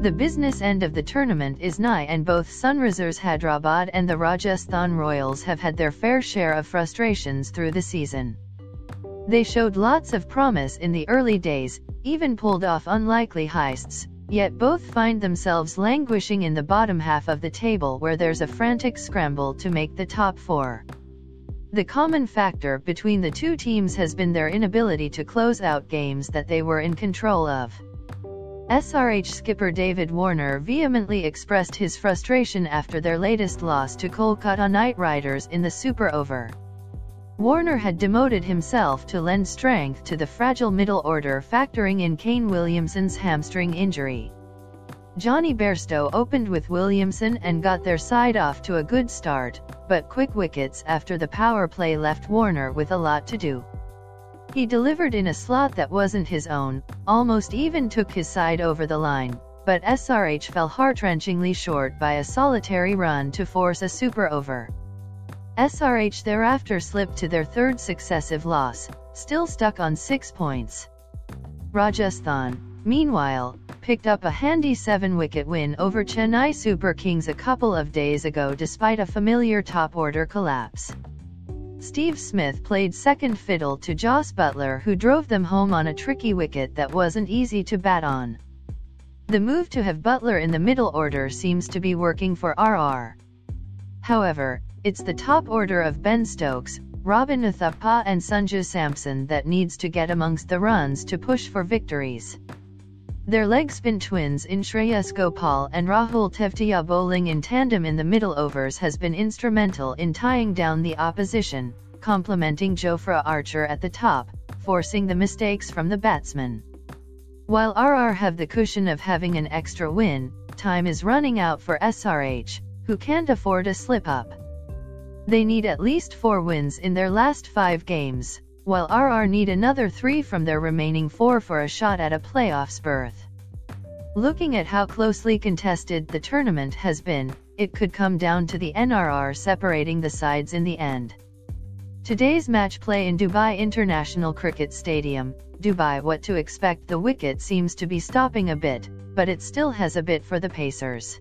The business end of the tournament is nigh and both Sunrisers Hyderabad and the Rajasthan Royals have had their fair share of frustrations through the season. They showed lots of promise in the early days, even pulled off unlikely heists, yet both find themselves languishing in the bottom half of the table where there's a frantic scramble to make the top four. The common factor between the two teams has been their inability to close out games that they were in control of. SRH skipper David Warner vehemently expressed his frustration after their latest loss to Kolkata Knight Riders in the Super Over. Warner had demoted himself to lend strength to the fragile middle order factoring in Kane Williamson's hamstring injury. Jonny Bairstow opened with Williamson and got their side off to a good start, but quick wickets after the power play left Warner with a lot to do. He delivered in a slot that wasn't his own, almost even took his side over the line, but SRH fell heart-wrenchingly short by a solitary run to force a super over. SRH thereafter slipped to their third successive loss, still stuck on six points. Rajasthan, meanwhile, picked up a handy seven-wicket win over Chennai Super Kings a couple of days ago despite a familiar top-order collapse. Steve Smith played second fiddle to Jos Buttler who drove them home on a tricky wicket that wasn't easy to bat on. The move to have Buttler in the middle order seems to be working for RR. However, it's the top order of Ben Stokes, Robin Uthappa and Sanju Samson that needs to get amongst the runs to push for victories. Their leg spin twins in Shreyas Gopal and Rahul Tewatia bowling in tandem in the middle overs has been instrumental in tying down the opposition, complementing Jofra Archer at the top, forcing the mistakes from the batsmen. While RR have the cushion of having an extra win, time is running out for SRH, who can't afford a slip-up. They need at least four wins in their last five games, while RR need another three from their remaining four for a shot at a playoffs berth. Looking at how closely contested the tournament has been, it could come down to the NRR separating the sides in the end. Today's match play in Dubai International Cricket Stadium, Dubai what to expect the wicket seems to be stopping a bit, but it still has a bit for the Pacers.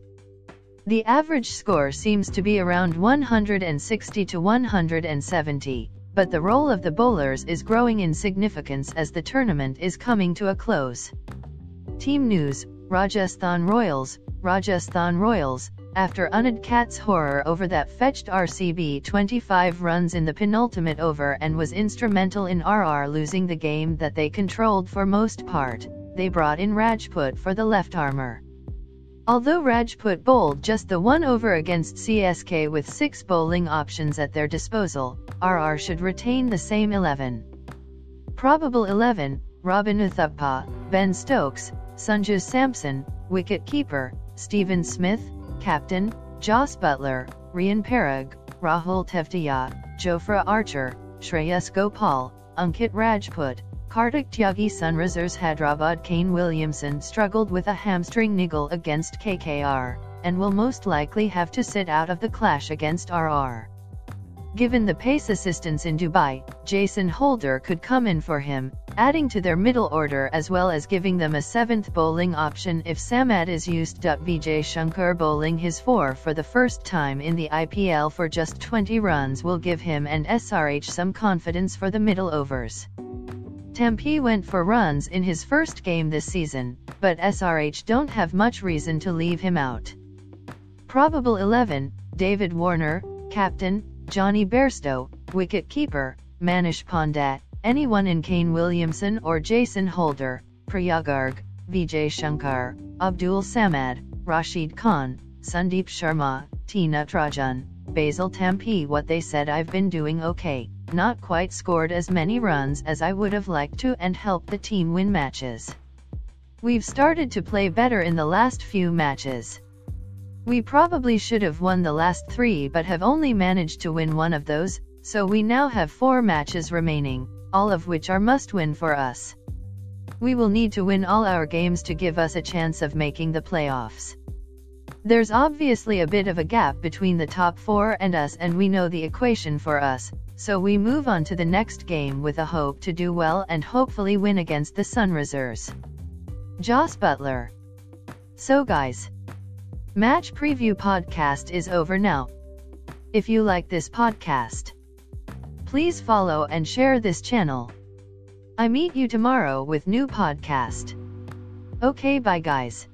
The average score seems to be around 160 to 170, but the role of the bowlers is growing in significance as the tournament is coming to a close. Team News, Rajasthan Royals, Rajasthan Royals, after Unadkat's horror over that fetched RCB 25 runs in the penultimate over and was instrumental in RR losing the game that they controlled for most part, they brought in Rajput for the left armer. Although Rajput bowled just the one over against CSK with six bowling options at their disposal, RR should retain the same 11. Probable 11, Robin Uthappa, Ben Stokes, Sanju Samson, wicket-keeper, Stephen Smith, captain, Jos Buttler, Riyan Parag, Rahul Tewatia, Jofra Archer, Shreyas Gopal, Ankit Rajput, Kartik Tyagi Sunrisers Hyderabad Kane Williamson struggled with a hamstring niggle against KKR, and will most likely have to sit out of the clash against RR. Given the pace assistance in Dubai, Jason Holder could come in for him, adding to their middle order as well as giving them a seventh bowling option if Samad is used. Vijay Shankar bowling his four for the first time in the IPL for just 20 runs will give him and SRH some confidence for the middle overs. Thampi went for runs in his first game this season, but SRH don't have much reason to leave him out. Probable 11, David Warner, captain, Jonny Bairstow, wicket-keeper, Manish Pandey, anyone in Kane Williamson or Jason Holder, Priyam Garg, Vijay Shankar, Abdul Samad, Rashid Khan, Sandeep Sharma, T Natarajan, Basil Thampi what they said I've been doing okay not quite scored as many runs as I would have liked to and helped the team win matches. We've started to play better in the last few matches. We probably should have won the last three but have only managed to win one of those, so we now have four matches remaining, all of which are must-win for us. We will need to win all our games to give us a chance of making the playoffs. There's obviously a bit of a gap between the top four and us and we know the equation for us, so we move on to the next game with a hope to do well and hopefully win against the Sunrisers. Jos Buttler. So guys, match preview podcast is over now. If you like this podcast, please follow and share this channel. I meet you tomorrow with new podcast. Okay bye guys.